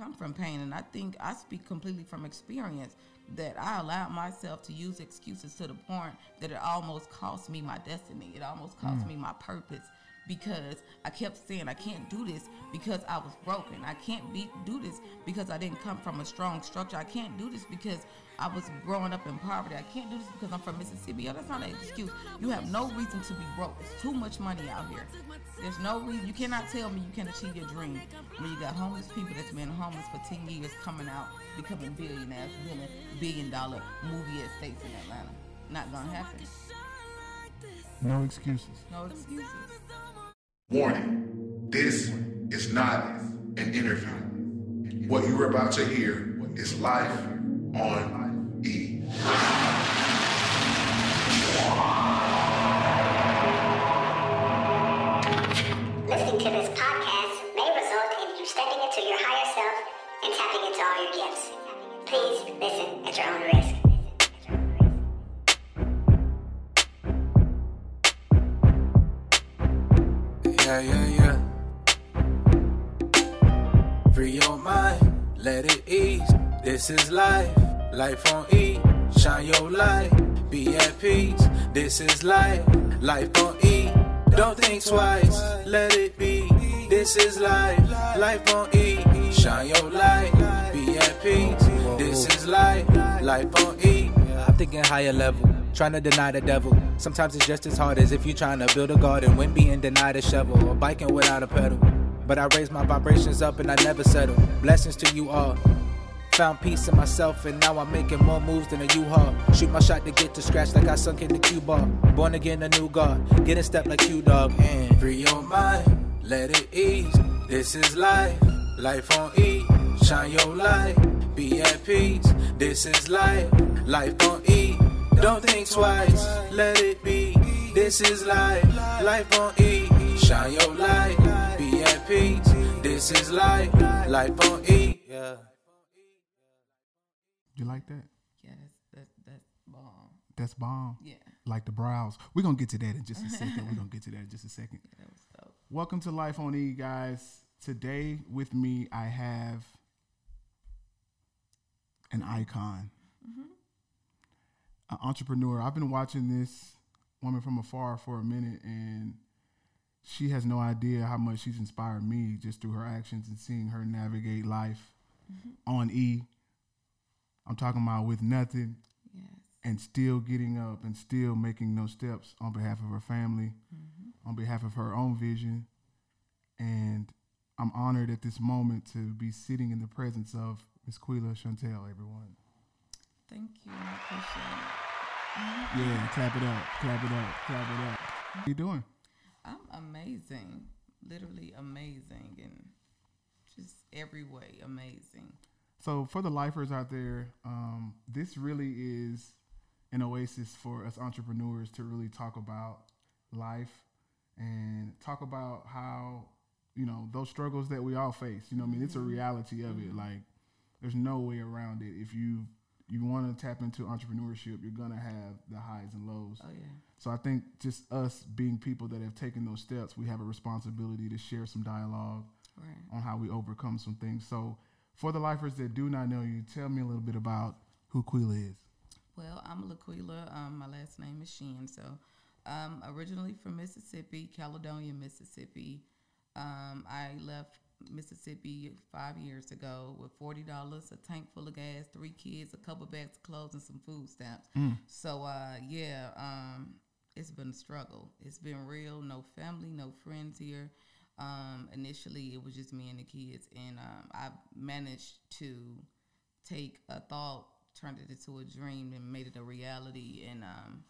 come from pain, and I think I speak completely from experience that I allowed myself to use excuses to the point that it almost cost me my destiny. It almost cost mm. me my purpose because I kept saying I can't do this because I was broken. I can't be, do this because I didn't come from a strong structure. I can't do this because I was growing up in poverty. I can't do this because I'm from Mississippi. Oh, that's not an excuse. You have no reason to be broke. There's too much money out here. There's no reason. You cannot tell me you can't achieve your dream when you got homeless people that's been homeless for 10 years coming out, becoming billionaires, building billion dollar movie estates in Atlanta. Not gonna happen. No excuses. No excuses. Warning this is not an interview. What you are about to hear is life on E. let it ease. This is life, life on E. Shine your light, be at peace. This is life, life on E. Don't think twice, let it be. This is life, life on E. Shine your light, be at peace. This is life, life on E. I'm thinking higher level trying to deny the devil. Sometimes it's just as hard as if you're trying to build a garden when being denied a shovel or biking without a pedal. But I raise my vibrations up and I never settle. Blessings to you all. Found peace in myself and now I'm making more moves than a U-Haul. Shoot my shot to get to scratch like I sunk in the cue ball. Born again a new God, get in step like you dog. And free your mind, let it ease. This is life, life on E. Shine your light, be at peace. This is life, life on E. Don't think twice, let it be. This is life, life on E. Shine your light, peace. This is life, life on E. Yeah. You like that? Yeah, that's that's bomb. That's bomb. Yeah. Like the brows. We're gonna get to that in just a second. We're gonna get to that in just a second. Yeah, that was dope. Welcome to Life on E, guys. Today with me, I have an icon. Mm-hmm an entrepreneur. I've been watching this woman from afar for a minute, and she has no idea how much she's inspired me just through her actions and seeing her navigate life mm-hmm. on E. I'm talking about with nothing yes. and still getting up and still making those steps on behalf of her family, mm-hmm. on behalf of her own vision. And I'm honored at this moment to be sitting in the presence of Miss Quila Shuntel, everyone. Thank you. I appreciate it. Yeah, clap it up, clap it up, clap it up. How you doing? Amazing, literally amazing, and just every way amazing. So for the lifers out there, um, this really is an oasis for us entrepreneurs to really talk about life and talk about how you know those struggles that we all face. You know, I mean, it's a mm-hmm. reality of mm-hmm. it. Like, there's no way around it. If you you want to tap into entrepreneurship, you're gonna have the highs and lows. Oh yeah. So I think just us being people that have taken those steps, we have a responsibility to share some dialogue right. on how we overcome some things. So for the lifers that do not know you, tell me a little bit about who Quila is. Well, I'm Laquila. Um, my last name is Sheehan. So, um, originally from Mississippi, Caledonia, Mississippi. Um, I left Mississippi five years ago with forty dollars, a tank full of gas, three kids, a couple bags of clothes, and some food stamps. Mm. So uh, yeah, um, it's been a struggle. It's been real. No family, no friends here. Um, initially, it was just me and the kids, and um, I managed to take a thought, turned it into a dream, and made it a reality. And um,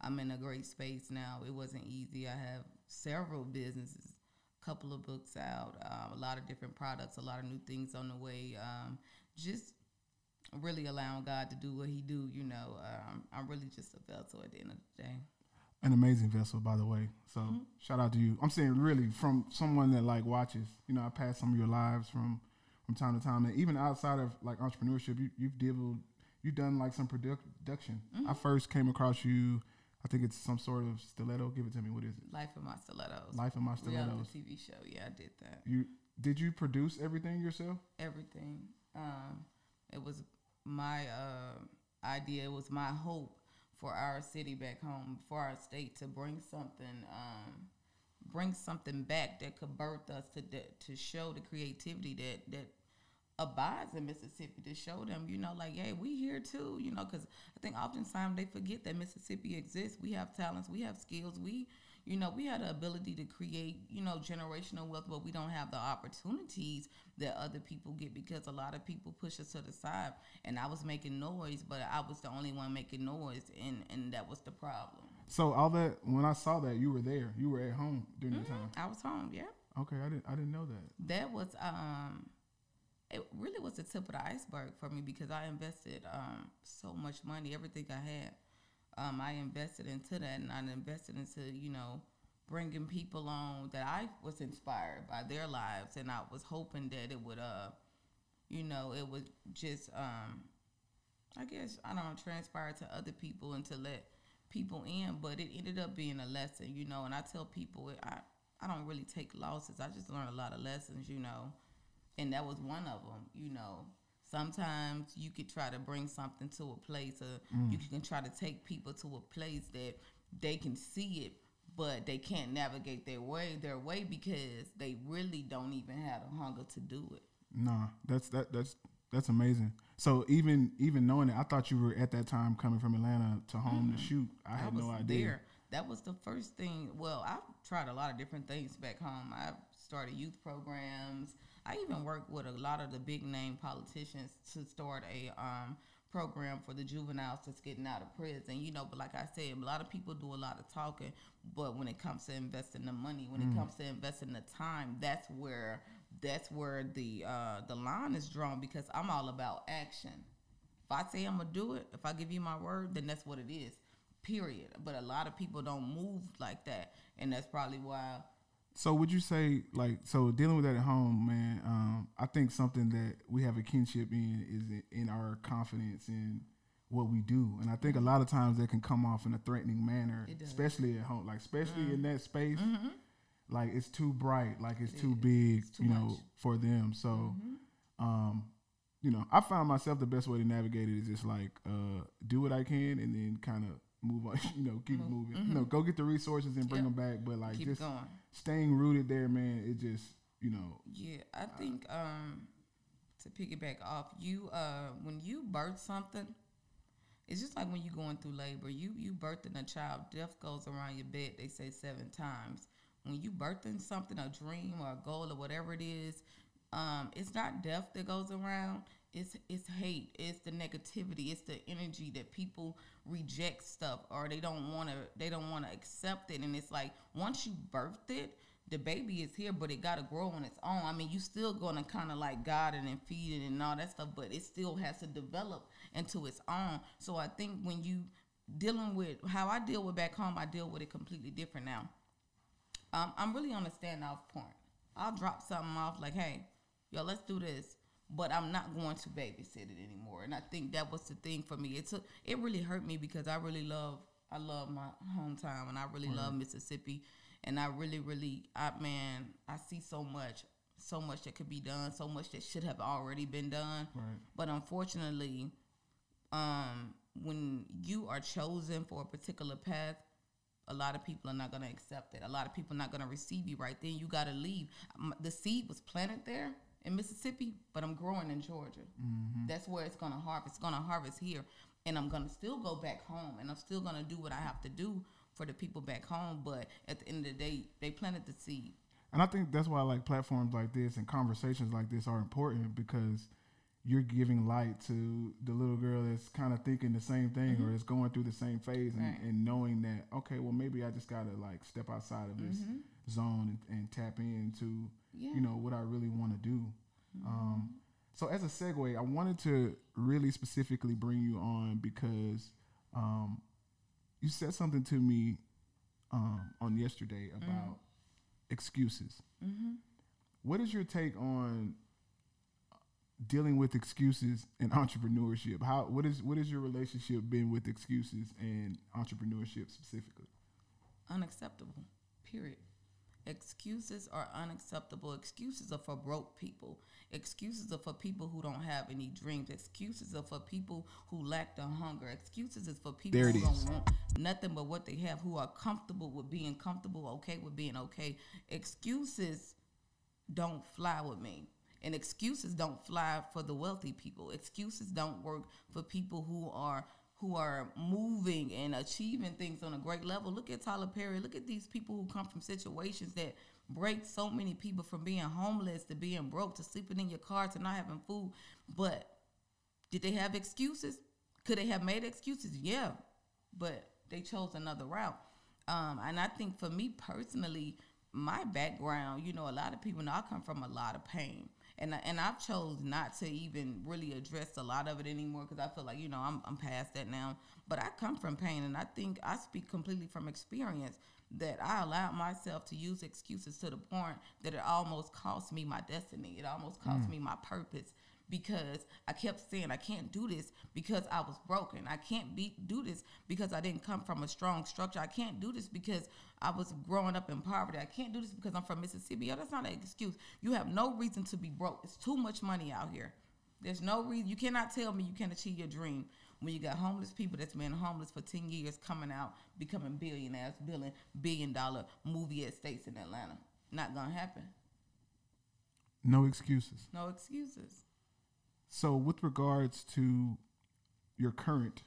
I'm in a great space now. It wasn't easy. I have several businesses couple of books out, um, a lot of different products, a lot of new things on the way. Um, just really allowing God to do what He do. You know, um, I'm really just a vessel at the end of the day. An amazing vessel, by the way. So mm-hmm. shout out to you. I'm saying really from someone that like watches. You know, I pass some of your lives from from time to time, and even outside of like entrepreneurship, you, you've dabbled, you've done like some production. Mm-hmm. I first came across you I think it's some sort of stiletto. Give it to me. What is it? Life of My Stilettos. Life of My Stilettos. Reality TV show. Yeah, I did that. You did you produce everything yourself? everything. Um, it was my uh, idea. It was my hope for our city back home, for our state, to bring something, um, bring something back that could birth us to that, to show the creativity that that abides in Mississippi. To show them, you know, like, hey, we here too. You know, because I think oftentimes they forget that Mississippi exists. We have talents. We have skills. We you know, we had the ability to create, you know, generational wealth, but we don't have the opportunities that other people get because a lot of people push us to the side. And I was making noise, but I was the only one making noise, and and that was the problem. So all that when I saw that you were there, you were at home during the time. I was home, yeah. Okay, I didn't I didn't know that. That was um, it really was the tip of the iceberg for me because I invested um so much money, everything I had um, I invested into that and I invested into, you know, bringing people on that I was inspired by their lives. And I was hoping that it would, uh, you know, it would just, um, I guess, I don't know, transpire to other people and to let people in. But it ended up being a lesson, you know, and I tell people, I, I don't really take losses. I just learn a lot of lessons, you know, and that was one of them, you know. Sometimes you could try to bring something to a place or mm. you can try to take people to a place that they can see it but they can't navigate their way their way because they really don't even have the hunger to do it. No that's that that's that's amazing. So even even knowing it i thought you were at that time coming from atlanta to home mm-hmm. to shoot. I, I had no idea. there. that was the first thing well i've tried a lot of different things back home. I've started youth programs I even work with a lot of the big name politicians to start a um, program for the juveniles that's getting out of prison. You know, but like I said, a lot of people do a lot of talking, but when it comes to investing the money, when mm. it comes to investing the time, that's where that's where the uh, the line is drawn because I'm all about action. If I say I'm gonna do it, if I give you my word, then that's what it is. Period. But a lot of people don't move like that, and that's probably why so would you say like so dealing with that at home, man? Um, I think something that we have a kinship in is in our confidence in what we do, and I think a lot of times that can come off in a threatening manner, especially at home, like especially mm-hmm. in that space. Mm-hmm. Like it's too bright, like it's it too big, it's too you know, for them. So, mm-hmm. um, you know, I found myself the best way to navigate it is just like uh, do what I can, and then kind of move on. You know, keep moving. You know, mm-hmm. go get the resources and bring yep. them back, but like keep just going staying rooted there, man, it just you know. Yeah, I think um, to piggyback off you, uh, when you birth something, it's just like when you're going through labor. You you birthing a child, death goes around your bed. They say seven times. When you birthing something, a dream or a goal or whatever it is, um, it's not death that goes around. It's it's hate. It's the negativity. It's the energy that people reject stuff or they don't want to they don't want to accept it. And it's like once you birthed it, the baby is here, but it got to grow on its own. I mean, you still gonna kind of like guide it and feed it and all that stuff, but it still has to develop into its own. So I think when you dealing with how I deal with back home, I deal with it completely different now. Um, I'm really on a standoff point. I'll drop something off like, "Hey, yo, let's do this." But I'm not going to babysit it anymore. And I think that was the thing for me. It took it really hurt me because I really love I love my hometown and I really mm-hmm. love Mississippi and I really really I man I see so much so much that could be done, so much that should have already been done. Right. But unfortunately, um, when you are chosen for a particular path, a lot of people are not going to accept it. A lot of people are not going to receive you right then. You got to leave. The seed was planted there in Mississippi, but I'm growing in Georgia. Mm-hmm. That's where it's gonna harvest. It's gonna harvest here, and I'm gonna still go back home, and I'm still gonna do what I have to do for the people back home. But at the end of the day, they planted the seed. And I think that's why like platforms like this and conversations like this are important because you're giving light to the little girl that's kind of thinking the same thing mm-hmm. or is going through the same phase and, right. and, knowing that okay well maybe i just gotta like step outside of this mm-hmm. zone and, and, tap into yeah. you know what I really want to do. Mm-hmm. Um, so as a segue, I wanted to really specifically bring you on because um, you said something to me um, on yesterday mm-hmm. about mm. excuses. Mm-hmm. What is your take on dealing with excuses and entrepreneurship? How what is what is your relationship been with excuses and entrepreneurship specifically? Unacceptable. Period Excuses are unacceptable. Excuses are for broke people. Excuses are for people who don't have any dreams. Excuses are for people who lack the hunger. Excuses is for people who is. don't want nothing but what they have, who are comfortable with being comfortable, okay with being okay. Excuses don't fly with me. And excuses don't fly for the wealthy people. Excuses don't work for people who are who are moving and achieving things on a great level. Look at Tyler Perry. Look at these people who come from situations that break so many people from being homeless to being broke to sleeping in your car to not having food. But did they have excuses? Could they have made excuses? Yeah, but they chose another route. Um, and I think for me personally, my background, you know, a lot of people know I come from a lot of pain. And, I- and I've chose not to even really address a lot of it anymore because I feel like you know I'm I'm past that now. But I come from pain, and I think I speak completely from experience that I allowed myself to use excuses to the point that it almost cost me my destiny. It almost cost mm. me my purpose because I kept saying I can't do this because I was broken. I can't be do this because I didn't come from a strong structure. I can't do this because I was growing up in poverty. I can't do this because I'm from Mississippi. Yeah, that's not an excuse. You have no reason to be broke. It's too much money out here. There's no reason you cannot tell me you can't achieve your dream when you got homeless people that's been homeless for 10 years coming out becoming billionaires, building billion dollar movie estates in Atlanta. Not gonna happen. No excuses. No excuses. So, with regards to your current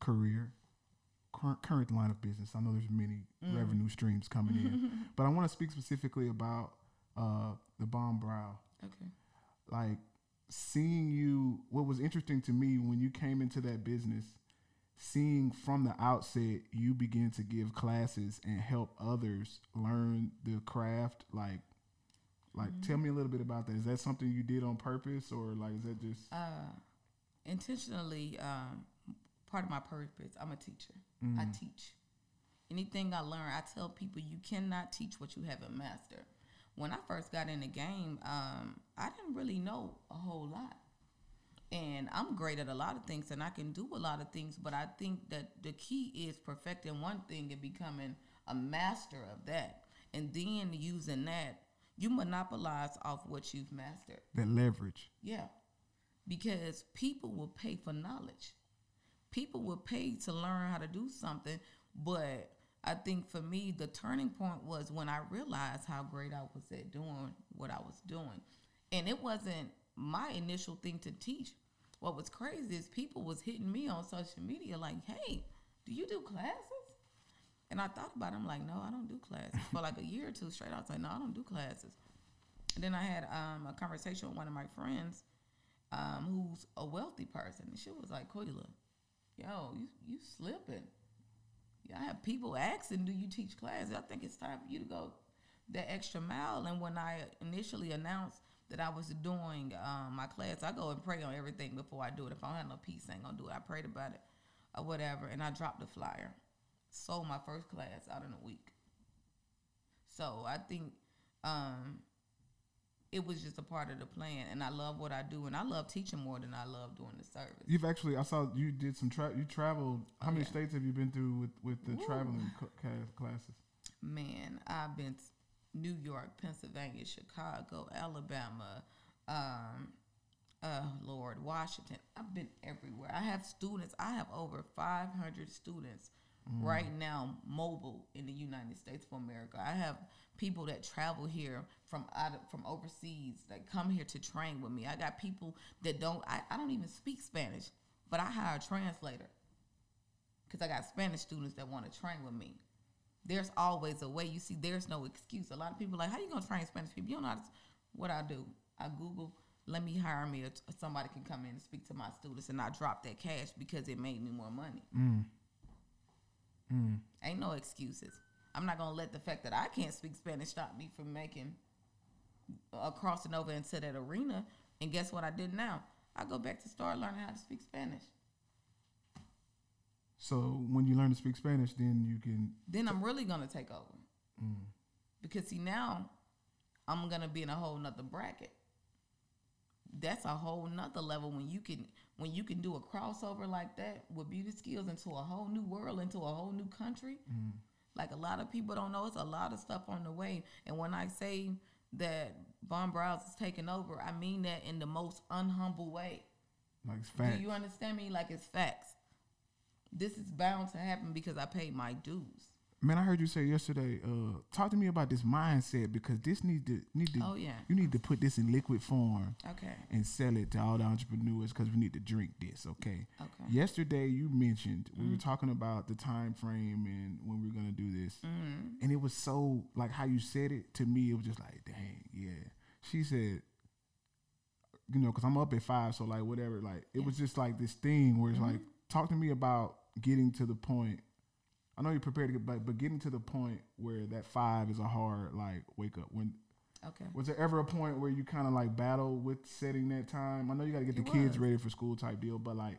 career, current, current line of business, I know there's many Mm. revenue streams coming in, but I want to speak specifically about uh, the bomb brow. Okay. Like seeing you, what was interesting to me when you came into that business, seeing from the outset you begin to give classes and help others learn the craft. Like, like Mm-hmm. tell me a little bit about that. Is that something you did on purpose, or like is that just? Uh, intentionally, um, part of my purpose, I'm a teacher. I teach. Anything I learn, I tell people you cannot teach what you haven't mastered. When I first got in the game, um, I didn't really know a whole lot. And I'm great at a lot of things and I can do a lot of things, but I think that the key is perfecting one thing and becoming a master of that. And then using that, you monopolize off what you've mastered. The leverage. Yeah. Because people will pay for knowledge. People will pay to learn how to do something. But I think for me, the turning point was when I realized how great I was at doing what I was doing. And it wasn't my initial thing to teach. What was crazy is people was hitting me on social media like, hey, do you do classes? And I thought about it. I'm like, no, I don't do classes. For like a year or two straight, I was like, no, I don't do classes. And then I had um, a conversation with one of my friends um, who's a wealthy person. And she was like, Quila, yo, you, you slipping. Yeah, I have people asking, do you teach classes? I think it's time for you to go that extra mile. And when I initially announced that I was doing um, my class, I go and pray on everything before I do it. If I don't have no peace, I ain't gonna do it. I prayed about it or whatever. And I dropped the flyer. Sold my first class out in a week. So I think um, it was just a part of the plan, and I love what I do, and I love teaching more than I love doing the service. You've actually, I saw you did some tra- You traveled. How many yeah. states have you been through with with the Ooh. traveling cl- classes? Man, I've been to New York, Pennsylvania, Chicago, Alabama, um, uh, Lord, Washington. I've been everywhere. I have students. I have over 500 students Mm. right now mobile in the United States of America. I have people that travel here from out of, from overseas that come here to train with me. I got people that don't. I, I don't even speak Spanish, but I hire a translator because I got Spanish students that want to train with me there's always a way. You see, there's no excuse. A lot of people are like, how you gonna train Spanish people? You don't know how to, what I do. I Google, let me hire me, somebody can come in and speak to my students, and I drop that cash because it made me more money. Mm. Ain't no excuses. I'm not gonna let the fact that I can't speak Spanish stop me from making, uh, crossing over into that arena. And guess what I did now? I go back to start learning how to speak Spanish. So when you learn to speak Spanish, then you can. then I'm really gonna take over. Because see now, I'm gonna be in a whole nother bracket. That's a whole nother level when you can when you can do a crossover like that with beauty skills into a whole new world, into a whole new country. Mm-hmm. Like a lot of people don't know, it's a lot of stuff on the way. And when I say that Bomb Brows is taking over, I mean that in the most unhumble way. Like it's facts. Do you understand me? Like it's facts. This is bound to happen because I paid my dues. Man, I heard you say yesterday. Uh, talk to me about this mindset because this need to need to. Oh, yeah. You need to put this in liquid form Okay. and sell it to all the entrepreneurs because we need to drink this. Okay. Okay. Yesterday you mentioned we were mm. talking about the time frame and when we are gonna do this, mm-hmm. and it was so like how you said it to me. It was just like, dang, yeah. She said, you know, because I'm up at five, so like whatever. Like it was just like this thing where it's mm-hmm. like, talk to me about getting to the point. I know you're prepared to get, but but getting to the point where that five is a hard like wake up. When Okay. was there ever a point where you kind of like battle with setting that time? I know you got to get the It kids ready for school type deal, but like,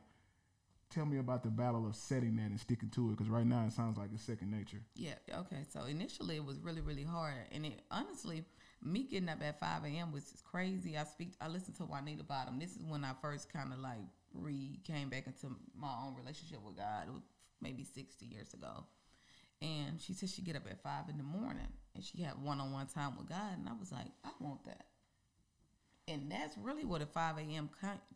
tell me about the battle of setting that and sticking to it because right now it sounds like it's second nature. Yeah. Okay. So initially it was really, really hard, and it honestly, me getting up at five a.m. was just crazy. I speak. I listened to Juanita Bynum. This is when I first kind of like re came back into my own relationship with God. Maybe sixty years ago, and she said she get up at five in the morning and she had one on one time with God, and I was like, I want that. And that's really where the 5 a.m.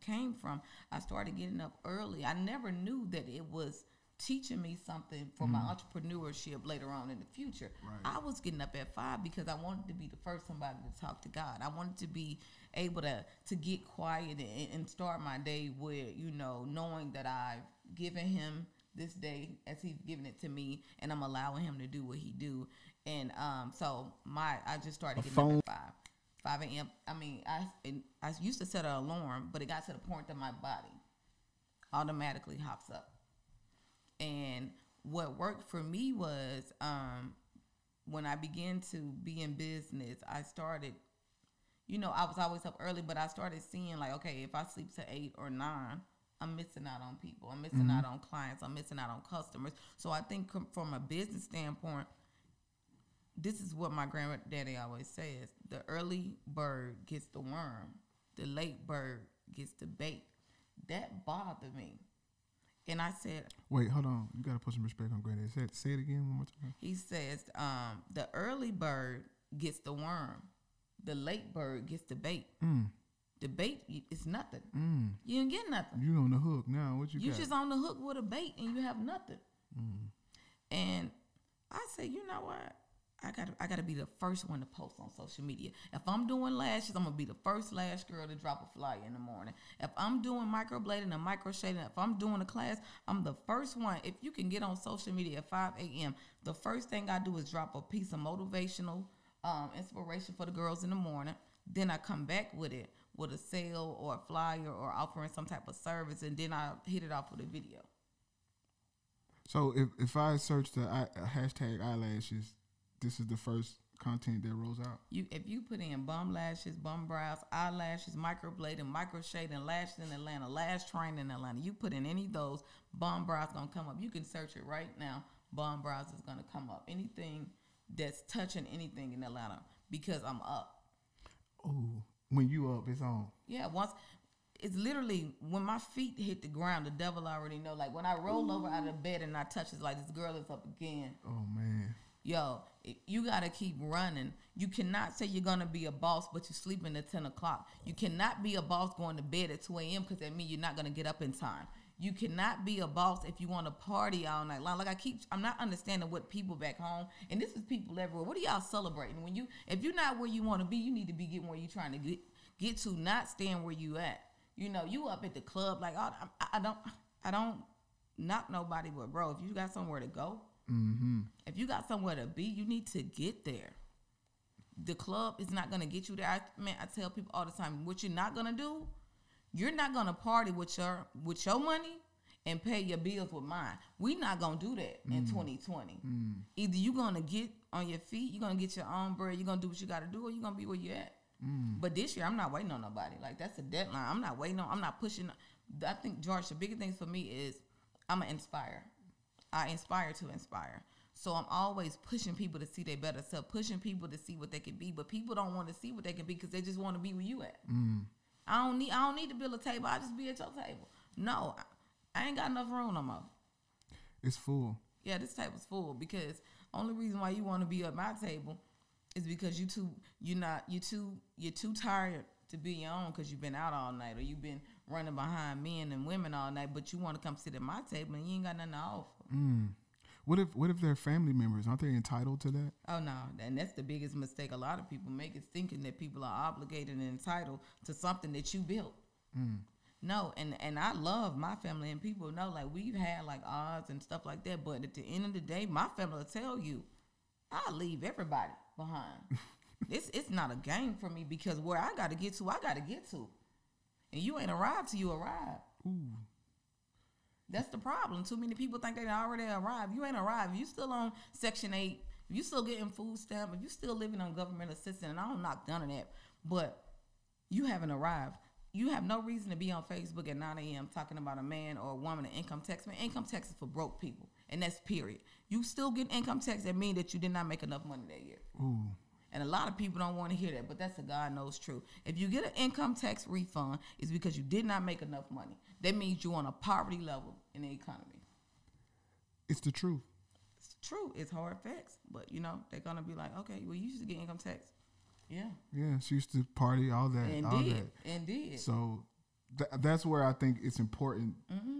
came from. I started getting up early. I never knew that it was teaching me something for my mm-hmm. entrepreneurship later on in the future. I was getting up at 5 because I wanted to be the first somebody to talk to God. I wanted to be able to to get quiet and, and start my day with, you know, knowing that I've given him this day as he's giving it to me and I'm allowing him to do what he do. And um so my I just started getting phone- up at 5. 5 a.m. I mean, I and I used to set an alarm, but it got to the point that my body automatically hops up. And what worked for me was um, when I began to be in business, I started, you know, I was always up early, but I started seeing like, okay, if I sleep to eight or nine, I'm missing out on people. I'm missing out on clients. I'm missing out on customers. So I think com- from a business standpoint, this is what my granddaddy always says the early bird gets the worm the late bird gets the bait that bothered me and i said Wait, hold on. You got to put some respect on Granddad. Say, it- say it again one more time. he says um, the early bird gets the worm the late bird gets the bait Mm, the bait y- is nothing mm. you didn't get nothing You on the hook now? What you, you got? just on the hook with a bait and you have nothing. Mm. And I say, you know what? I gotta I gotta be the first one to post on social media. If I'm doing lashes, I'm gonna be the first lash girl to drop a flyer in the morning. If I'm doing microblading and micro shading, if I'm doing a class, I'm the first one. If you can get on social media at 5 a.m., the first thing I do is drop a piece of motivational um, inspiration for the girls in the morning. Then I come back with it with a sale or a flyer or offering some type of service, and then I hit it off with a video. So if if I search the I, hashtag eyelashes, this is the first content that rolls out. You if you put in Bomb Lashes, Bomb Brows, eyelashes, microblading, micro shading, lashes in Atlanta, lash training in Atlanta. You put in any of those, Bomb Brows gonna come up. You can search it right now. Bomb Brows is gonna come up. Anything that's touching anything in Atlanta because I'm up. Oh, when you up, it's on. Yeah, once it's literally when my feet hit the ground, the devil already know. Like when I roll over out of bed and I touch, it's like this girl is up again. Oh man. yo, you got to keep running. You cannot say you're to be a boss, but you're sleeping at 10 o'clock. You cannot be a boss going to bed at 2 a.m. because that means you're not to get up in time. You cannot be a boss if you want to party all night long. Like I keep, I'm not understanding what people back home, and this is people everywhere. What are y'all celebrating? When you, if you're not where you want to be, you need to be getting where you're trying to get, get to, not staying where you at. You know, you up at the club, like oh, I, I don't, I don't knock nobody, but bro, if you got somewhere to go, Mm-hmm. if you got somewhere to be, you need to get there. The club is not gonna get you there. I man, I tell people all the time, what you're not gonna do, you're not gonna party with your with your money and pay your bills with mine. We're not gonna do that in mm. 2020. Mm. Either you're gonna get on your feet, you're gonna get your own bread, you're gonna do what you gotta do, or you're gonna be where you at. Mm. But this year, I'm not waiting on nobody. Like that's a deadline. I'm not waiting on. I'm not pushing. I think George, the biggest thing for me is I'm gonna inspire. I inspire to inspire. So I'm always pushing people to see their better self, pushing people to see what they can be. But people don't want to see what they can be because they just want to be where you at. I don't need. I don't need to build a table. I just be at your table. No, I, I ain't got enough room no more. It's full. Yeah, this table's full because Only reason why you want to be at my table is because you too you're not you too you're too tired to be your own because you've been out all night or you've been running behind men and women all night, but you want to come sit at my table and you ain't got nothing to offer. Mm. What if what if they're family members? Aren't they entitled to that? Oh no, and that's the biggest mistake a lot of people make is thinking that people are obligated and entitled to something that you built. Hmm. No, and and I love my family and people know like we've had like odds and stuff like that, but at the end of the day, my family will tell you, I leave everybody behind. it's it's not a game for me because where I got to get to, I got to get to, and you ain't arrived till you arrive. That's the problem. Too many people think they already arrived. You ain't arrived. You still on Section Eight. You still getting food stamp. If you still living on government assistance, and I don't knock none of that, but you haven't arrived. You have no reason to be on Facebook at 9 a.m. talking about a man or a woman in income tax. Man, income tax is for broke people, and that's period. You still get income tax that mean that you did not make enough money that year. Ooh. And a lot of people don't want to hear that, but that's a God knows truth. If you get an income tax refund, it's because you did not make enough money. That means you're on a poverty level in the economy. It's the truth. It's true. It's hard facts, but you know they're gonna be like, okay, well you used to get income tax. Yeah, Yeah, she used to party, all that, and all did, that. and did. So th- that's where I think it's important Mm-hmm.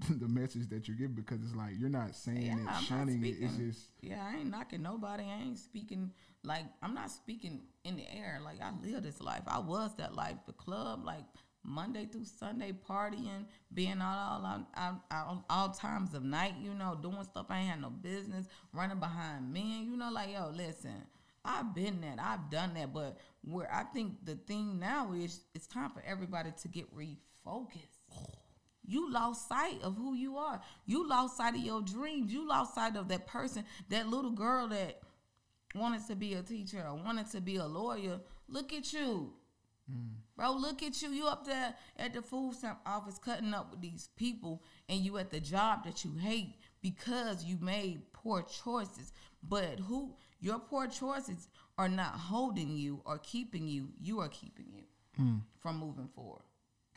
the message that you give because it's like you're not saying yeah, it, I'm shunning it. It's just yeah, I ain't knocking nobody. I ain't speaking like I'm not speaking in the air. Like I live this life. I was that life. The club, like Monday through Sunday, partying, being out all out, out, out all times of night. You know, doing stuff I ain't had no business, running behind men. You know, like yo, listen. I've been that. I've done that. But where I think the thing now is, it's time for everybody to get refocused. You lost sight of who you are. You lost sight of your dreams. You lost sight of that person, that little girl that wanted to be a teacher or wanted to be a lawyer. Look at you. Mm. Bro, look at you. You up there at the food stamp office cutting up with these people and you at the job that you hate because you made poor choices. But who your poor choices are not holding you or keeping you, you are keeping you from moving forward.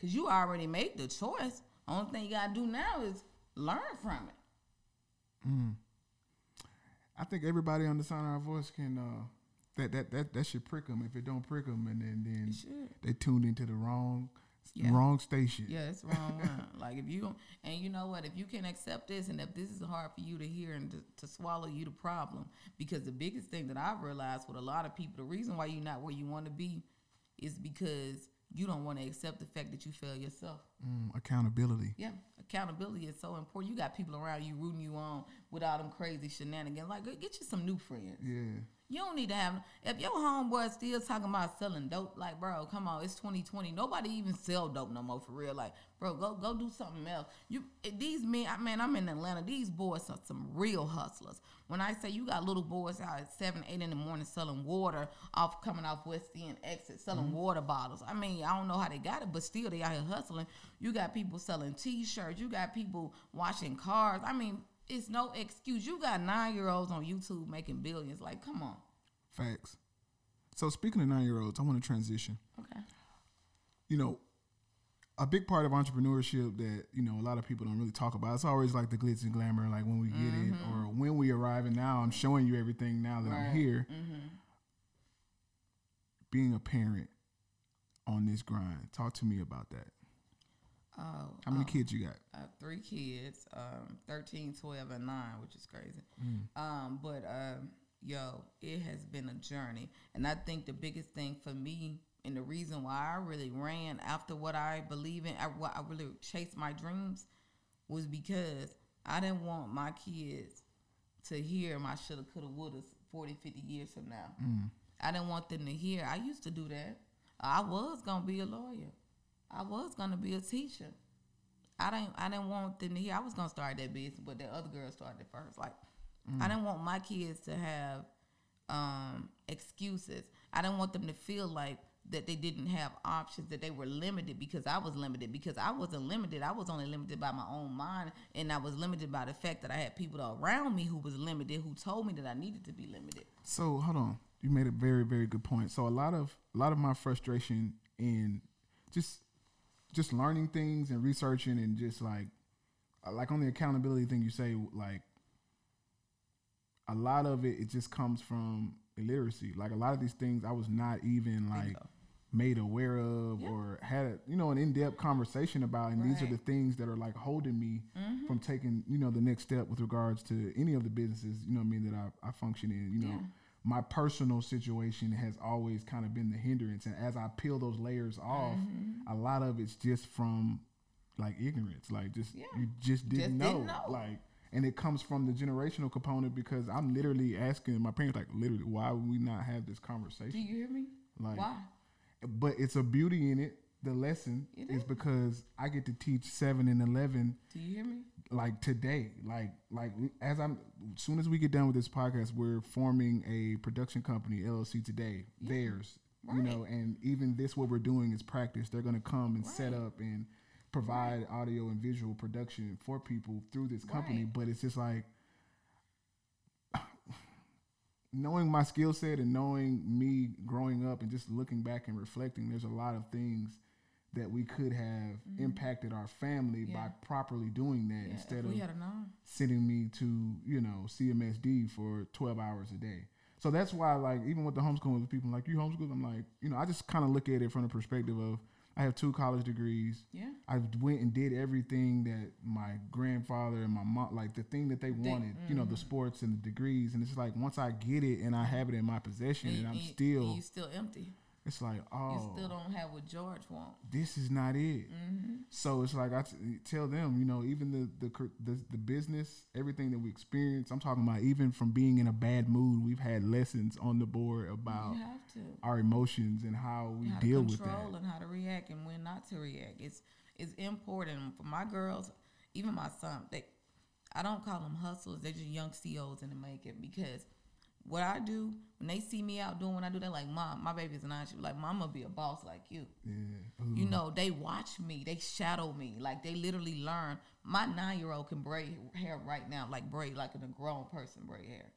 Cause you already made the choice. Only thing you gotta do now is learn from it. I think everybody on the sound of our voice can uh, that that that that should prick them. If it don't prick them, and then then they tune into the wrong Yeah. wrong station. Yeah, it's wrong one. like if you and you know what, if you can accept this, and if this is hard for you to hear and to, to swallow, you the problem. Because the biggest thing that I've realized with a lot of people, the reason why you're not where you want to be, is because you don't want to accept the fact that you fail yourself. Mm, accountability. Yeah, accountability is so important. You got people around you rooting you on with all them crazy shenanigans. Like, get you some new friends. Yeah. You don't need to have if your homeboy still talking about selling dope, like bro, come on, it's 2020. Nobody even sell dope no more for real. Like, bro, go go do something else. You these men, I man, I'm in Atlanta. These boys are some real hustlers. When I say you got little boys out at seven, eight in the morning selling water off coming off West End exit, selling mm-hmm. water bottles. I mean, I don't know how they got it, but still they out here hustling. You got people selling t-shirts. You got people washing cars. I mean, it's no excuse. You got nine year olds on YouTube making billions. Like, come on. Facts. So speaking of nine year olds, I want to transition. Okay. you know, a big part of entrepreneurship that you know a lot of people don't really talk about. It's always like the glitz and glamour, like when we get it or when we arrive. And now I'm showing you everything now that I'm Right. here. Being a parent on this grind, talk to me about that. Oh, How many kids you got? I have three kids, um, 13, 12, and 9, which is crazy. Um, but, um, yo, it has been a journey. And I think the biggest thing for me and the reason why I really ran after what I believe in, I, what I really chased my dreams, was because I didn't want my kids to hear my shoulda, coulda, woulda 40, 50 years from now. Mm. I didn't want them to hear. I used to do that. I was going to be a lawyer. I was going to be a teacher. I didn't I didn't want them to hear I was gonna start that business, but the other girl started it first. Like I didn't want my kids to have um, excuses. I didn't want them to feel like that they didn't have options, that they were limited because I was limited. Because I wasn't limited. I was only limited by my own mind and I was limited by the fact that I had people around me who was limited who told me that I needed to be limited. So hold on, you made a very very good point. So a lot of a lot of my frustration in just just learning things and researching and just like like on the accountability thing you say like a lot of it it just comes from illiteracy. Like a lot of these things I was not even like made aware of or had a, you know an in-depth conversation about and these are the Mm-hmm. things that are like holding me from taking you know the next step with regards to any of the businesses you know I mean that I, I function in you know Yeah. my personal situation has always kind of been the hindrance and as I peel those layers off Mm-hmm. a lot of it's just from like ignorance like just Yeah. you just didn't, Just know. didn't know. like and it comes from the generational component because I'm literally asking my parents like literally why would we not have this conversation Do you hear me? Like- Why? but it's a beauty in it. The lesson It is is. because I get to teach seven and eleven Do you hear me? like today. Like like as I'm as soon as we get done with this podcast, we're forming a production company, LLC today. Theirs. You know, and even this what we're doing is practice. They're gonna come and set up and provide audio and visual production for people through this company. Right. But it's just like knowing my skill set and knowing me growing up and just looking back and reflecting, there's a lot of things that we could have impacted our family by Mm-hmm. Properly doing that Yeah, instead of we had known. sending me to you know CMSD for 12 hours a day. So that's why like even with the homeschooling with people like you homeschool, I'm like you know I just kind of look at it from the perspective of I have two college degrees. Yeah. I went and did everything that my grandfather and my mom like the thing that they wanted, you know, the mm-hmm. sports and the degrees, and it's like once I get it and I have it in my possession, and, you- I'm still, you still empty. It's like oh, You still don't have what George wants. this is not it. Mm-hmm. So it's like I t- tell them, you know, even the, the the the business, everything that we experience. I'm talking about even from being in a bad mood. We've had lessons on the board about You have to. our emotions and how we how deal to with control that. and how to react and when not to react. It's it's important for my girls, even my son. They, I don't call them hustlers. They're just young CEOs in the making because what I do when they see me out doing what I do, they're like, "Mom, my baby's nine. She like, Mom, gonna be a boss like you." Yeah. You know, they watch me, they shadow me, like they literally learn. My nine year old can braid hair right now, like braid like a grown person braid hair.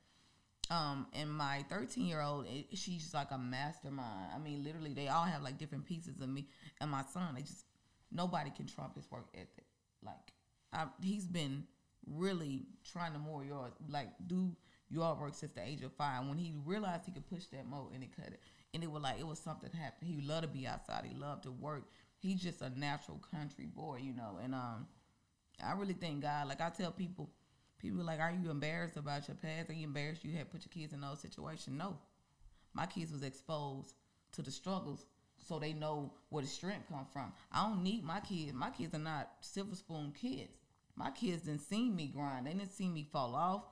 Um, and my 13 year old, she's like a mastermind. I mean, literally, they all have like different pieces of me. And my son, they just nobody can trump his work ethic. Like, I, he's been really trying to more your like do your work since the age of five. When he realized he could push that mold and it cut it, and it was like it was something happened. He loved to be outside. He loved to work. He's just a natural country boy, you know. And um, I really thank God. Like I tell people, people like, "Are you embarrassed about your past? Are you embarrassed you had put your kids in those situations?" No, my kids was exposed to the struggles, so they know where the strength come from. I don't need my kids. My kids are not silver spoon kids. My kids didn't see me grind. They didn't see me fall off.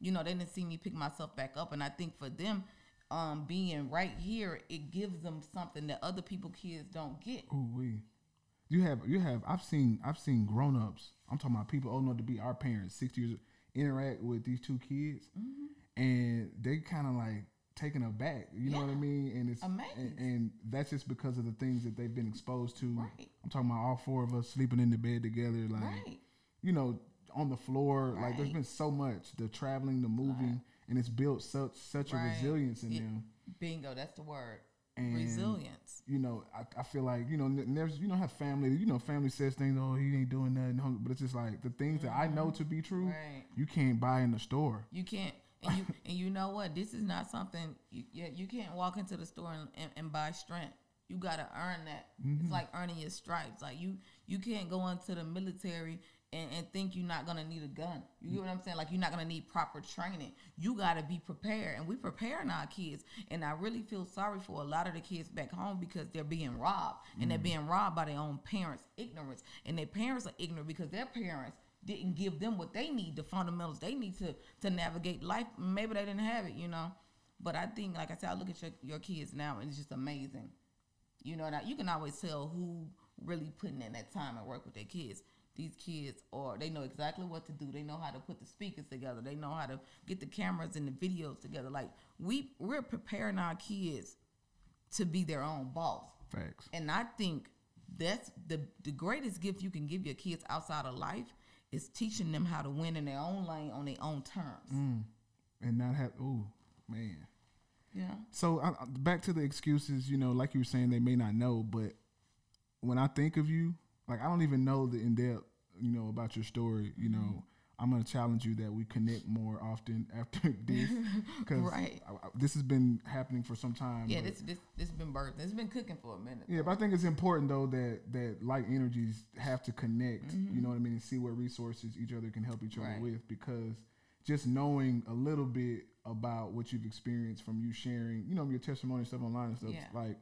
You know, they didn't see me pick myself back up. And I think for them, um, being right here, it gives them something that other people kids don't get. Ooh wee. You have you have I've seen I've seen grown ups. I'm talking about people old enough to be our parents, six years interact with these two kids, Mm-hmm. and they kind of like taken aback. You know what I mean? And it's and, and that's just because of the things that they've been exposed to. Right. I'm talking about all four of us sleeping in the bed together, like Right. you know, on the floor. Like there's been so much the traveling, the moving, and it's built such such a resilience in It- them. Bingo, that's the word. And- Resilience. you know, I, I feel like you know, there's you know, have family. You know, family says things. Oh, he ain't doing nothing. But it's just like the things that I mm-hmm. know to be true. Right. You can't buy in the store. You can't, and you and you know what? This is not something. You, yeah, you can't walk into the store and, and, and buy strength. You gotta earn that. It's mm-hmm. like earning your stripes. Like you, you can't go into the military and, and think you're not gonna need a gun. You get what I'm saying? Like you're not gonna need proper training. You gotta be prepared, and we preparing our kids. And I really feel sorry for a lot of the kids back home because they're being robbed, and they're mm. being robbed by their own parents' ignorance, and their parents are ignorant because their parents didn't give them what they need, the fundamentals they need to to navigate life. Maybe they didn't have it, you know. But I think, like I said, I look at your, your kids now, and it's just amazing. You know, now you can always tell who really putting in that time and work with their kids. These kids are they know exactly what to do. They know how to put the speakers together. They know how to get the cameras and the videos together. Like we we're preparing our kids to be their own boss. Facts. And I think that's the the greatest gift you can give your kids outside of life is teaching them how to win in their own lane on their own terms. Mm. And not have. oh man. Yeah. So I- back to the excuses. You know, like you were saying, they may not know, but when I think of you, like I don't even know the in depth. You know about your story. You know, I'm gonna challenge you that we connect more often after this because Right. this has been happening for some time. Yeah, this this this been birthing. It's been cooking for a minute. yeah, but I think it's important though that that like energies have to connect. You know what I mean, and see what resources each other can help each other Mm-hmm. Right. with because just knowing a little bit about what you've experienced from you sharing, you know, your testimony stuff online and stuff, Yeah. like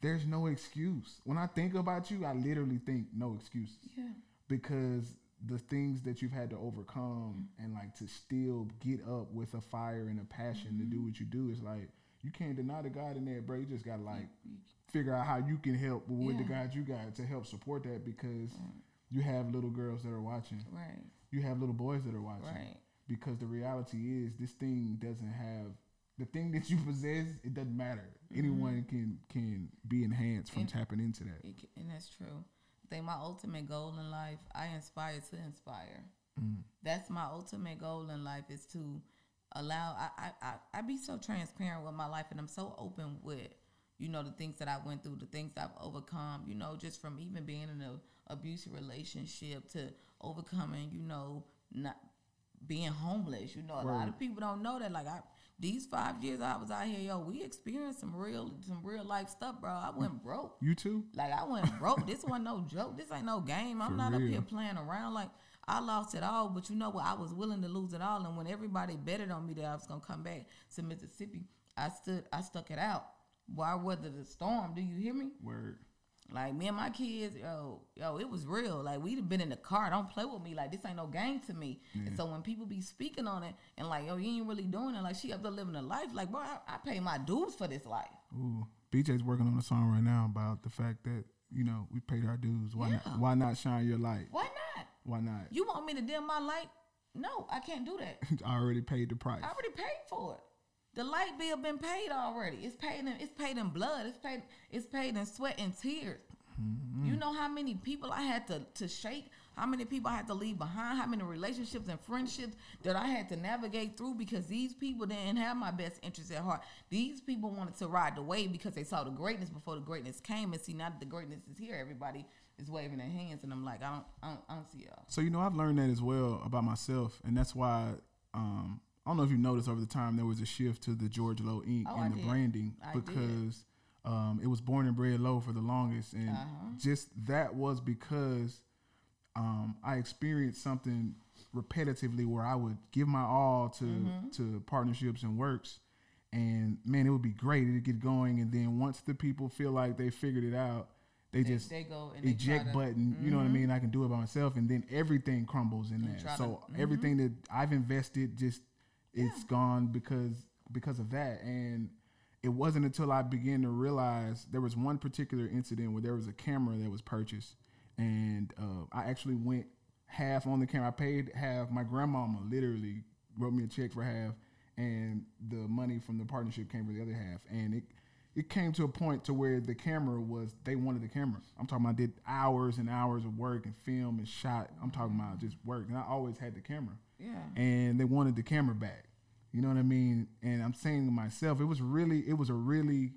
there's no excuse. When I think about you, I literally think no excuses Yeah. because the things that you've had to overcome and like to still get up with a fire and a passion to do mm-hmm. what you do is like you can't deny the God in there, bro. You just gotta like figure out how you can help with the God you got to help support that because you have little girls that are watching, Right. you have little boys that are watching. Right. Because the reality is, this thing doesn't have the thing that you possess. It doesn't matter. Anyone can can be enhanced from Mm-hmm. And- tapping into that. It, ca- and that's true. I think my ultimate goal in life, I inspire to inspire. That's my ultimate goal in life is to allow. I, I, I, I be so transparent with my life, and I'm so open with, you know, the things that I went through, the things I've overcome. You know, just from even being in an abusive relationship to overcoming, you know, not being homeless. You know, a lot of people don't know that. Like I, these five years I was out here, yo, we experienced some real, some real life stuff, bro. I went mm. broke. You too? Like I went broke. this wasn't no joke. This ain't no game. I'm For not up here playing around. Like I lost it all, but you know what? I was willing to lose it all. And when everybody betted on me that I was gonna come back to Mississippi, I stood. I stuck it out. Why weather the storm? Do you hear me? Word. Like me and my kids, yo, yo, it was real. Like we'd have been in the car. Don't play with me. Like this ain't no game to me. And so when people be speaking on it and like, yo, you ain't really doing it. Like she up there living a life. Like, bro, I, I pay my dues for this life. Ooh, BJ's working on a song right now about the fact that you know we paid our dues. Why Yeah. not? Why not shine your light? Why not? Why not? You want me to dim my light? No, I can't do that. I already paid the price. I already paid for it. The light bill been paid already. It's paid in it's paid in blood. It's paid it's paid in sweat and tears. You know how many people I had to to shake, how many people I had to leave behind, how many relationships and friendships that I had to navigate through because these people didn't have my best interests at heart. These people wanted to ride the wave because they saw the greatness before the greatness came and see now that the greatness is here, everybody is waving their hands and I'm like, I don't I don't, I don't see y'all. So you know, I've learned that as well about myself, and that's why um, I don't know if you noticed over the time there was a shift to the George Low Inc Oh, I and the did. branding I because um, it was born and bred low for the longest, and Uh-huh. just that was because um, I experienced something repetitively where I would give my all to Mm-hmm. to partnerships and works, and man, it would be great. It'd get going, and then once the people feel like they figured it out, they, They- just they go and eject to- button. You know what I mean? I can do it by myself, and then everything crumbles in And there. try to- So everything that I've invested just it's gone because because of that. And it wasn't until I began to realize there was one particular incident where there was a camera that was purchased, and uh, I actually went half on the camera. I paid half. My grandmama literally wrote me a check for half, and the money from the partnership came for the other half. And it it came to a point to where the camera was they wanted the camera. I'm talking about I did hours and hours of work and film and shot. I'm talking about just work, and I always had the camera Yeah. and they wanted the camera back. You know what I mean? And I'm saying to myself, it was really, it was a really,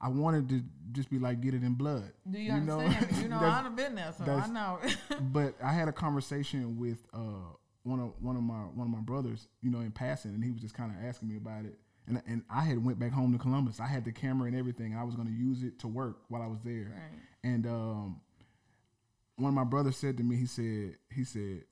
I wanted to just be like, get it in blood. Do you, understand? you know, I've been there, so I know. but I had a conversation with uh, one of one of my one of my brothers, you know, in passing, and he was just kind of asking me about it. And and I had went back home to Columbus. I had the camera and everything. And I was going to use it to work while I was there. Right. And um, one of my brothers said to me, he said, he said,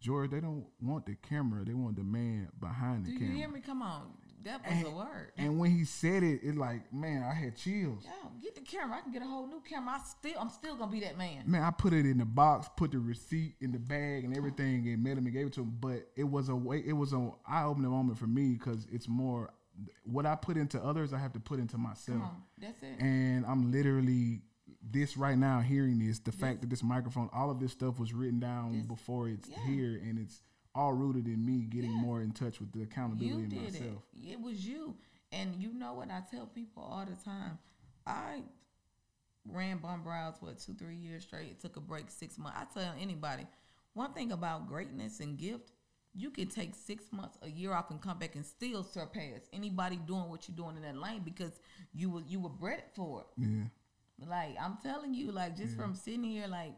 George, they don't want the camera. They want the man behind the camera. Do you hear me? Come on. That was And, a word. and when he said it, it like, man, I had chills. Yo, get the camera. I can get a whole new camera. I still, I'm still gonna be that man. Man, I put it in the box, put the receipt in the bag and everything, and met him and gave it to him. But it was a way, it was an eye opening moment for me because it's more what I put into others, I have to put into myself. On, that's it. And I'm literally this right now hearing this, the fact that this microphone, all of this stuff was written down before it's yeah. here, and it's all rooted in me getting Yeah. more in touch with the accountability you in myself. it. It was you. And you know what I tell people all the time. I ran Bomb Brows what two, three years straight. Took a break six months. I tell anybody, one thing about greatness and gift, you can take six months, a year off, and come back and still surpass anybody doing what you're doing in that lane because you were you were bred for it. Yeah. Like I'm telling you, like just mm-hmm. from sitting here, like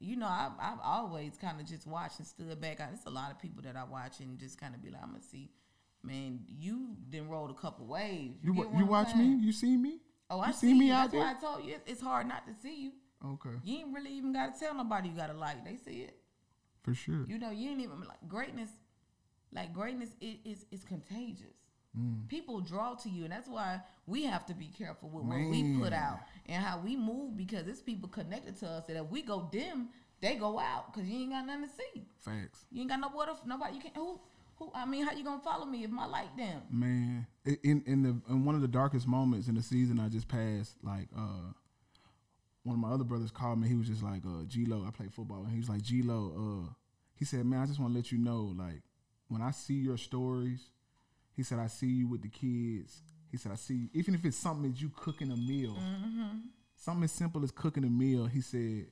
you know, I've, I've always kind of just watched and stood back. There's a lot of people that I watch and just kind of be like, I'm gonna see, man, you then rolled a couple waves. You what you watch me? You see me? Oh, I you see, see me you. out That's why there? I told you it's- hard not to see you. Okay, You ain't really even got to tell nobody you gotta like. They see it. for sure. You know, you ain't even like greatness. Like greatness it is is contagious. Mm. People draw to you, and that's why we have to be careful with what we put out and how we move because it's people connected to us that if we go dim, they go out because you ain't got nothing to see. Facts. You ain't got no water. nobody you can't. who who I mean how you gonna follow me if my like them? Man, in in the in one of the darkest moments in the season I just passed, like uh, one of my other brothers called me. He was just like, uh, G Lo, I play football, and he was like, G Lo, uh, he said, man, I just want to let you know, like, when I see your stories, he said, I see you with the kids. He said, I see, you. even if it's something that you cooking a meal, something as simple as cooking a meal. He said,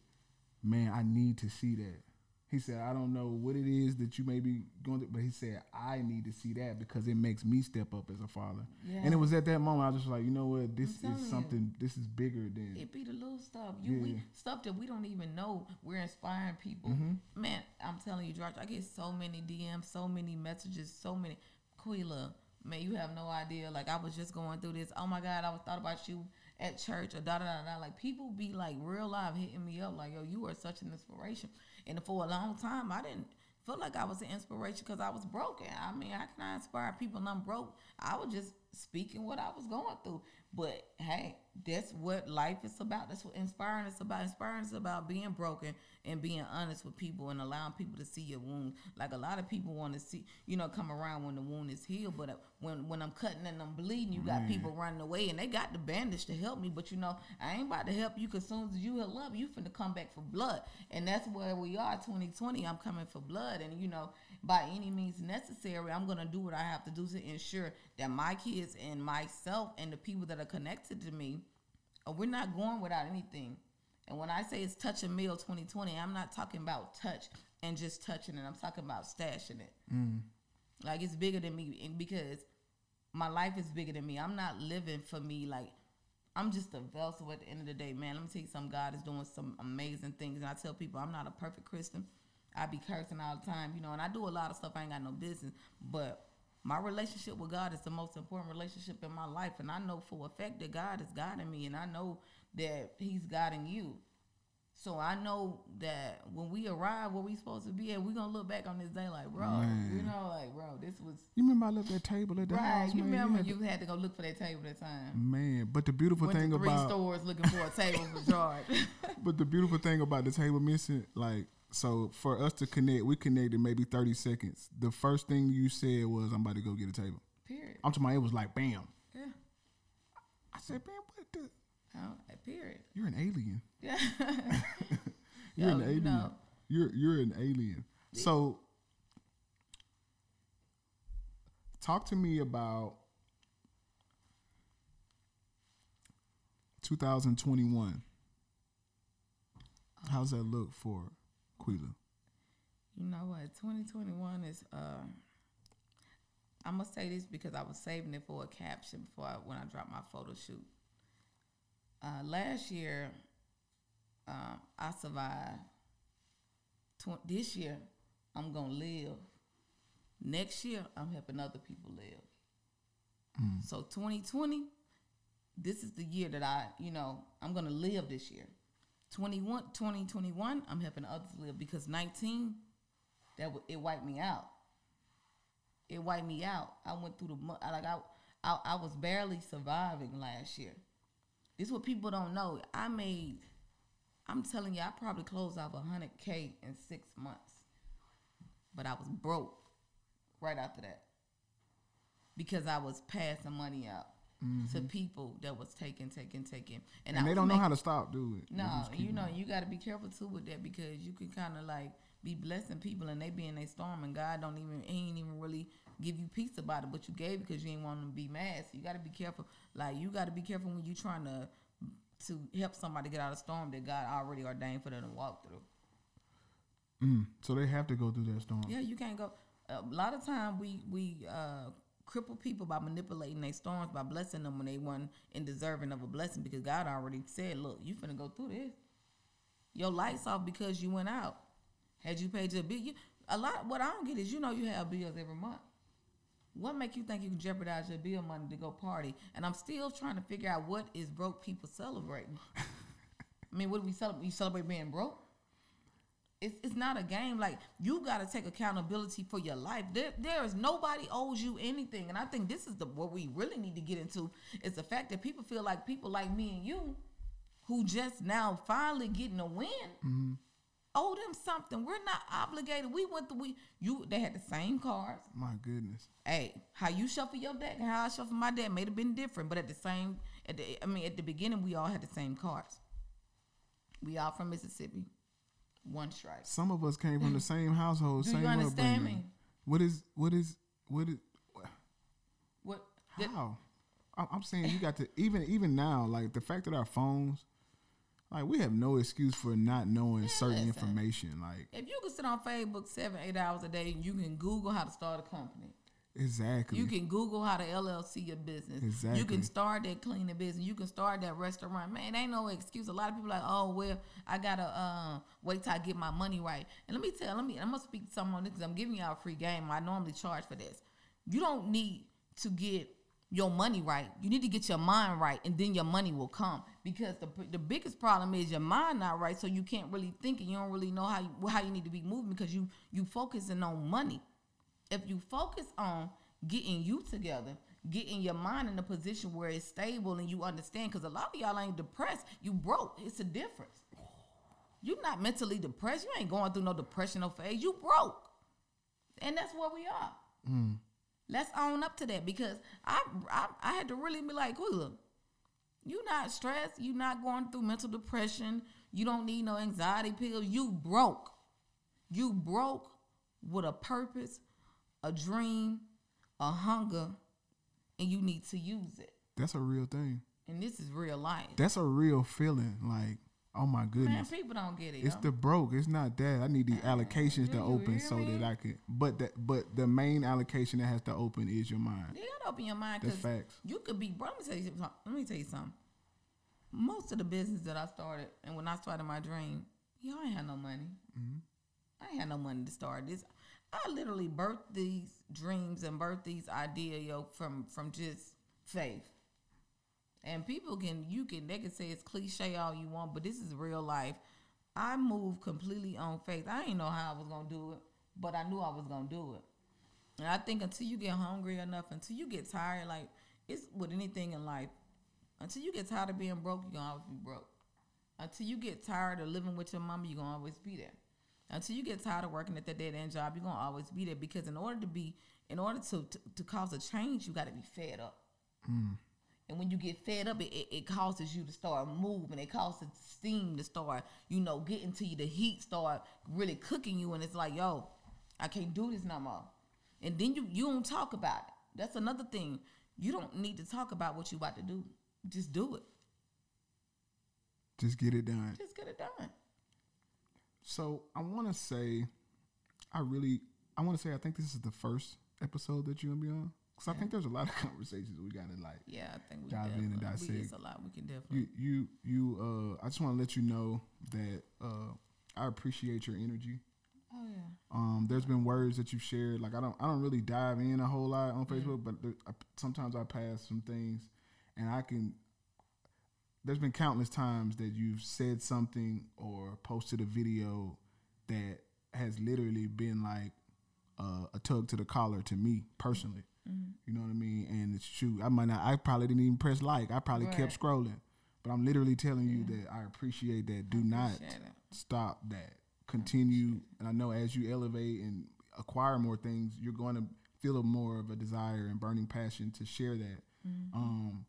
man, I need to see that. He said, I don't know what it is that you may be going through, but he said, I need to see that because it makes me step up as a father. And it was at that moment I was just like, you know what, this is you. something, this is bigger than. It be the little stuff. You we stuff that we don't even know. We're inspiring people. Mm-hmm. Man, I'm telling you, George, I get so many DMs, so many messages, so many. Quila, man, you have no idea. Like I was just going through this. Oh my God, I was thought about you at church or da da da da. Like people be like real live hitting me up, like yo, you are such an inspiration. And for a long time, I didn't feel like I was an inspiration because I was broken. I mean, I inspire people and I'm broke? I was just speaking what I was going through. But hey, that's what life is about. That's what inspiring is about. Inspiring is about being broken and being honest with people and allowing people to see your wound. Like a lot of people want to see, you know, come around when the wound is healed. But uh, when when I'm cutting and I'm bleeding, you got people running away and they got the bandage to help me. But you know, I ain't about to help you because soon as you heal up, you finna come back for blood. And that's where we are, 2020. I'm coming for blood. And you know, by any means necessary, I'm gonna do what I have to do to ensure that my kids and myself and the people that are connected to me, uh, we're not going without anything. And when I say it's touch a meal 2020, I'm not talking about touch and just touching it. I'm talking about stashing it. Like it's bigger than me and because my life is bigger than me. I'm not living for me. Like I'm just a vessel at the end of the day, man. Let me tell you something. God is doing some amazing things. And I tell people I'm not a perfect Christian. I be cursing all the time, you know, and I do a lot of stuff I ain't got no business. But my relationship with God is the most important relationship in my life. And I know for a fact that God is guiding me and I know that He's guiding you. So I know that when we arrive where we supposed to be at, we're gonna look back on this day like, bro, you know, like, bro, this was You remember I left that table at the right. house, You man? remember had you had to go look for that table that time. man, but the beautiful Went thing to three about stores looking for a table for George. But the beautiful thing about the table missing, like, so for us to connect, we connected maybe 30 seconds. The first thing you said was, I'm about to go get a table. period. I'm talking about it was like, bam. Yeah. I said, man, what the? Oh, period. You're an alien. Yeah. You're Yo, an alien. know. You're you're an alien. So talk to me about 2021. How's that look for Quila? You know what? 2021 is. Uh, I'm gonna say this because I was saving it for a caption before I, when I dropped my photo shoot. Uh, last year, um, I survived. Tw- this year, I'm gonna live. Next year, I'm helping other people live. So 2020, this is the year that I, you know, I'm gonna live this year. 21, 2021, I'm helping others live because 19, that it wiped me out. It wiped me out. I went through the like I, I, I was barely surviving last year. This is what people don't know. I made, I'm telling you, I probably closed off 100k in six months, but I was broke right after that because I was passing money out to people that was taking, taking, taking, And I they don't know how to stop, do it. No, you know, you got to be careful too with that because you can kind of like be blessing people and they be in their storm and God don't even he ain't even really give you peace about it, but you gave because you ain't want them to be mad. So you got to be careful. Like you got to be careful when you trying to to help somebody get out of storm that God already ordained for them to walk through. Mm, so they have to go through that storm. Yeah, you can't go. A lot of time we we uh, cripple people by manipulating their storms by blessing them when they weren't in deserving of a blessing because God already said, "Look, you finna go through this. your lights off because you went out. Had you paid your bill, you, a lot. What I don't get is you know you have bills every month. What make you think you can jeopardize your bill money to go party? And I'm still trying to figure out what is broke people celebrating. I mean, what do we celebrate? You celebrate being broke? It's, it's not a game. Like you got to take accountability for your life. There, there is nobody owes you anything, and I think this is the what we really need to get into is the fact that people feel like people like me and you, who just now finally getting a win, mm-hmm. owe them something. We're not obligated. We went through. We you they had the same cars. My goodness. Hey, how you shuffle your deck and how I shuffle my deck may have been different, but at the same, at the, I mean, at the beginning, we all had the same cards. We all from Mississippi, one strike. Some of us came from the same household, Do same you understand upbringing. me? What is what is what is What? how? I'm I'm saying you got to even even now, like the fact that our phones, like we have no excuse for not knowing certain listen. information. Like if you can sit on Facebook seven, eight hours a day, and you can Google how to start a company. Exactly. You can Google how to LLC your business. Exactly. You can start that cleaning business. You can start that restaurant. Man, ain't no excuse. A lot of people like, oh well, I gotta uh, wait till I get my money right. And let me tell, let me, I'm gonna speak to someone because I'm giving y'all a free game. I normally charge for this. You don't need to get your money right. You need to get your mind right, and then your money will come. Because the the biggest problem is your mind not right, so you can't really think and you don't really know how you, how you need to be moving because you you focusing on money if you focus on getting you together, getting your mind in a position where it's stable and you understand, because a lot of y'all ain't depressed, you broke. It's a difference. You're not mentally depressed. You ain't going through no depressional phase. You broke, and that's where we are. Hmm. Let's own up to that because I, I I had to really be like, well, look, you not stressed. You're not going through mental depression. You don't need no anxiety pills. You broke. You broke with a purpose, a dream, a hunger, and you need to use it. That's a real thing. And this is real life. That's a real feeling. Like, oh my Man, goodness. people don't get it. It's yo. the broke. It's not that. I need the allocations to open so me? that I could. But that. But the main allocation that has to open is your mind. You gotta open your mind That's because facts. you could be. Bro, let me tell you something. Let me tell you something. Most of the business that I started, and when I started my dream, y'all ain't had no money. Mm-hmm. I ain't had no money to start this. I literally birthed these dreams and birthed these ideas, yo, from from just faith. And people can, you can, they can say it's cliche all you want, but this is real life. I moved completely on faith. I didn't know how I was gonna do it, but I knew I was gonna do it. And I think until you get hungry enough, until you get tired, like it's with anything in life, until you get tired of being broke, you're gonna always be broke. Until you get tired of living with your mama, you're gonna always be there. Until you get tired of working at that dead end job, you're gonna always be there because in order to be, in order to to, to cause a change, you got to be fed up. Hmm. And when you get fed up, it, it, it causes you to start moving. It causes steam to start, you know, getting to you. The heat start really cooking you, and it's like, yo, I can't do this no more. And then you you don't talk about it. That's another thing. You don't need to talk about what you about to do. Just do it. Just get it done. Just get it done. So I want to say, I really, I want to say, I think this is the first episode that you're gonna be on because I think there's a lot of conversations we gotta like. Yeah, I think we Dive in and definitely- we- It's a lot we can definitely. You, you, you. Uh, I just want to let you know that uh, I appreciate your energy. oh yeah. Um, there's been words that you've shared. Like I don't, I don't really dive in a whole lot on Facebook, but there, I, sometimes I pass some things, and I can. There's been countless times that you've said something or posted a video that has literally been like uh, a tug to the collar to me personally. You know what I mean? And it's true. I might not. I probably didn't even press like. I probably kept scrolling, but I'm literally telling you that I appreciate that. Do not it. stop that. Continue, and I know as you elevate and acquire more things, you're going to feel a more of a desire and burning passion to share that. Um,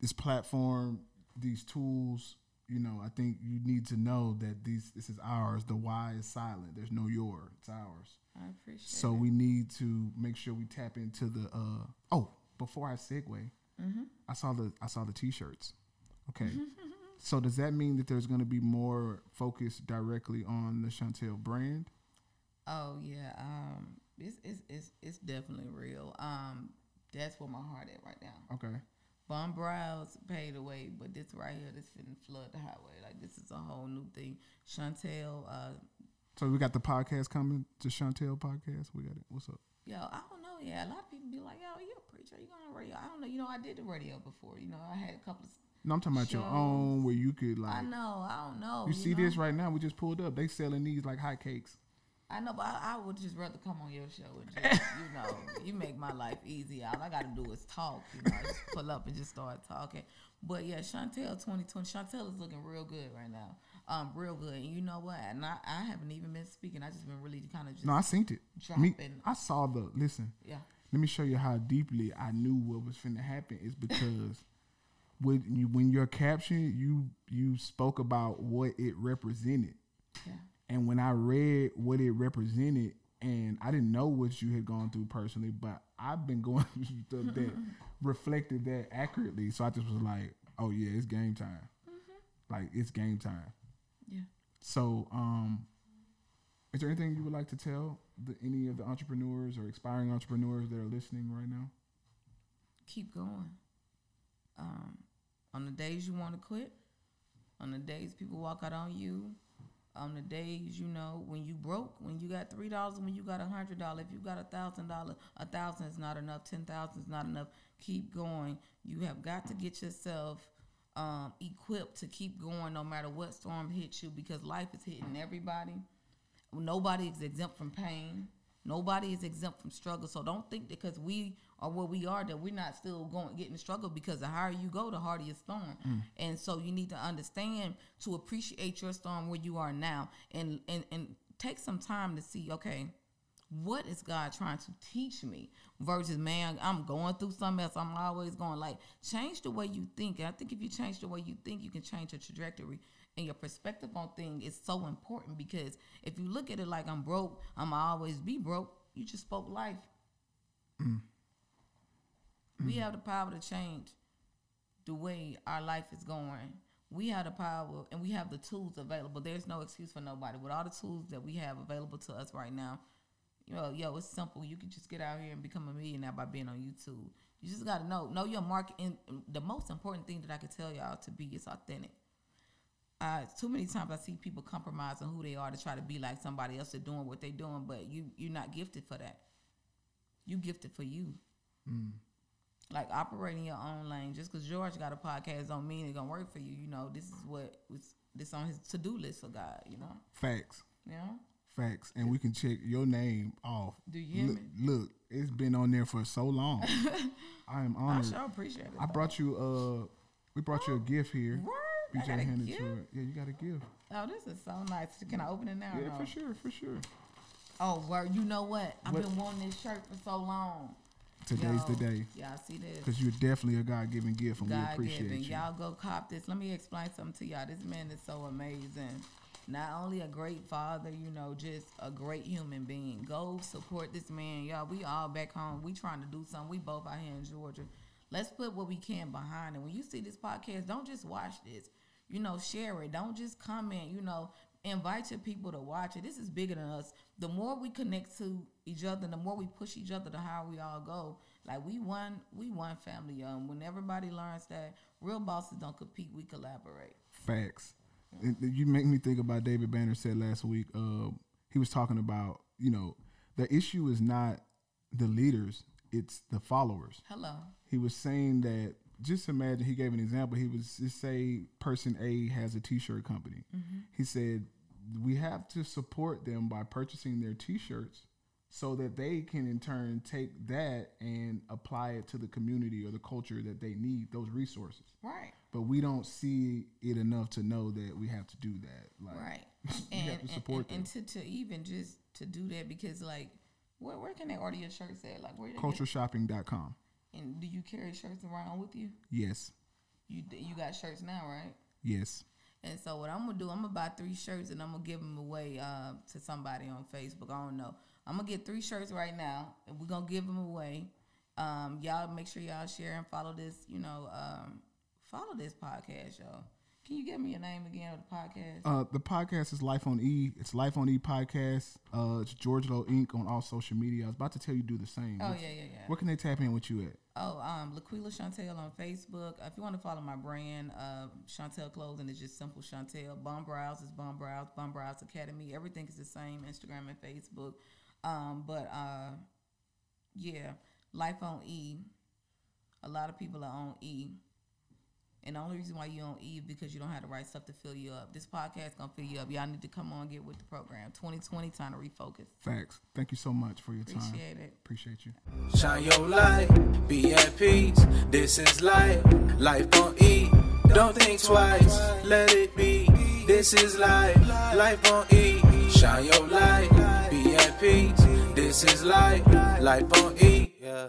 this platform, these tools, you know, I think you need to know that these this is ours. The why is silent. There's no your. It's ours. I appreciate. So it. we need to make sure we tap into the. Uh, oh, before I segue, I saw the I saw the t-shirts. Okay, so does that mean that there's going to be more focus directly on the Shuntel brand? Oh yeah, um, it's it's it's it's definitely real. Um, that's where my heart at right now. Okay, Bomb Brows paid away, but this right here, this finna flood the highway. Like this is a whole new thing. Shuntel, uh, So we got the podcast coming to Shuntel podcast. We got it. What's up? yo, I don't know. Yeah, a lot of people be like, yo, you a preacher? You going on radio? I don't know. You know, I did the radio before. You know, I had a couple of. No, I'm talking about your own where you could like. I know. I don't know. You see know? this right now? We just pulled up. They selling these like hotcakes. I know, but I, I would just rather come on your show and just, you know, you make my life easy. All I got to do is talk, you know, just pull up and just start talking. But yeah, Shuntel 2020, Shuntel is looking real good right now. Um, real good. And you know what? And I, I haven't even been speaking. I just been really kind of just, No, I synced it. Me, I saw the. Listen, yeah. let me show you how deeply I knew what was finna happen. Is because when you when your caption you you spoke about what it represented, Yeah. And when I read what it represented, and I didn't know what you had gone through personally, but I've been going through stuff that reflected that accurately. So I just was like, oh yeah, it's game time. Like it's game time. Yeah. So, um, is there anything you would like to tell the, any of the entrepreneurs or aspiring entrepreneurs that are listening right now? keep going. Um, on the days you want to quit, on the days people walk out on you, on the days you know when you broke, when you got three dollars, when you got a hundred dollars, if you got a thousand dollars, a thousand is not enough, ten thousand is not enough. Keep going. You have got to get yourself um, equipped to keep going, no matter what storm hits you, because life is hitting everybody. Nobody is exempt from pain. Nobody is exempt from struggle. So don't think that because we are where we are that we're not still going getting struggle because the higher you go, the harder your storm. Mm. And so you need to understand to appreciate your storm where you are now and and, and take some time to see, okay, what is God trying to teach me? Versus, man, I'm going through something else. I'm always going like change the way you think. And I think if you change the way you think, you can change your trajectory and your perspective on things is so important because if you look at it like I'm broke, I'm always be broke. You just spoke life. Mm. We mm. have the power to change the way our life is going. We have the power and we have the tools available. There's no excuse for nobody. With all the tools that we have available to us right now, you know, yo, it's simple. You can just get out here and become a millionaire by being on YouTube. You just got to know, know your market. And the most important thing that I could tell y'all to be is authentic. Uh, too many times I see people compromising who they are to try to be like somebody else. They're doing what they're doing, but you you're not gifted for that. You gifted for you. Like operating your own lane. Just because George got a podcast don't mean it's gonna work for you. You know, this is what was this on his to do list for God. You know, Facts, you know. facts, and we can check your name off. Do you look, look, it's been on there for so long. I am I honored. sure appreciate it. I brought you uh, we brought you a gift here. Word? I BJ got a handed gift? Yeah, you got a gift. Oh, this is so nice. Can I open it now? Yeah, no? for sure, for sure. Oh, word. You know what? I've What- been wanting this shirt for so long. Today's the day Y'all see this? because you're definitely a God given gift, and we appreciate you. Y'all go cop this. Let me explain something to y'all. This man is so amazing. Not only a great father, you know, just a great human being. Go support this man. Y'all, we all back home. We trying to do something. We both out here in Georgia. Let's put what we can behind it. When you see this podcast, don't just watch this. You know, share it. Don't just comment. You know, invite your people to watch it. This is bigger than us. The more we connect to each other, the more we push each other, the higher we all go. Like we one, we one family. Um, when everybody learns that real bosses don't compete, we collaborate. Facts. You make me think about David Banner said last week. Uh, he was talking about you know the issue is not the leaders; it's the followers. Hello. He was saying that just imagine. He gave an example. He was just say person A has a T-shirt company. Mm-hmm. He said we have to support them by purchasing their T-shirts so that they can in turn take that and apply it to the community or the culture that they need those resources Right. but we don't see it enough to know that we have to do that. Like, Right. And, have to and- support and, and them. to, to even just to do that because like where where can they order your shirts at? Like where Cultureshopping.com. and do you carry shirts around with you? Yes, You you got shirts now, right? yes. And so what I'm gonna do, I'm gonna buy three shirts and I'm gonna give them away uh, to somebody on Facebook. I don't know. I'm gonna get three shirts right now, and we're gonna give them away. Um, y'all make sure y'all share and follow this. You know, um, follow this podcast, y'all. Can you give me your name again of the podcast? Uh, the podcast is Life on E. It's Life on E podcast. Uh, it's George Low Inc. on all social media. I was about to tell you do the same. oh What- yeah, yeah, yeah. Where can they tap in with you at? Oh, um, Laquila Shuntel on Facebook. If you want to follow my brand, uh, Shuntel Clothing is just simple Shuntel. Bomb Brows is Bomb Brows. Bomb Brows Academy. Everything is the same. Instagram and Facebook. Um, but uh, yeah, Life on E. A lot of people are on E. And the only reason why you on E is because you don't have the right stuff to fill you up. This podcast gonna fill you up. Y'all need to come on get with the program. 2020 time to refocus. Facts. Thank you so much for your time. Appreciate it. Appreciate you. Shine your light, be at peace. This is life, life on E. Don't think twice, let it be. This is life, life on E. Shine your light, be at peace. This is life, life on E. Yeah.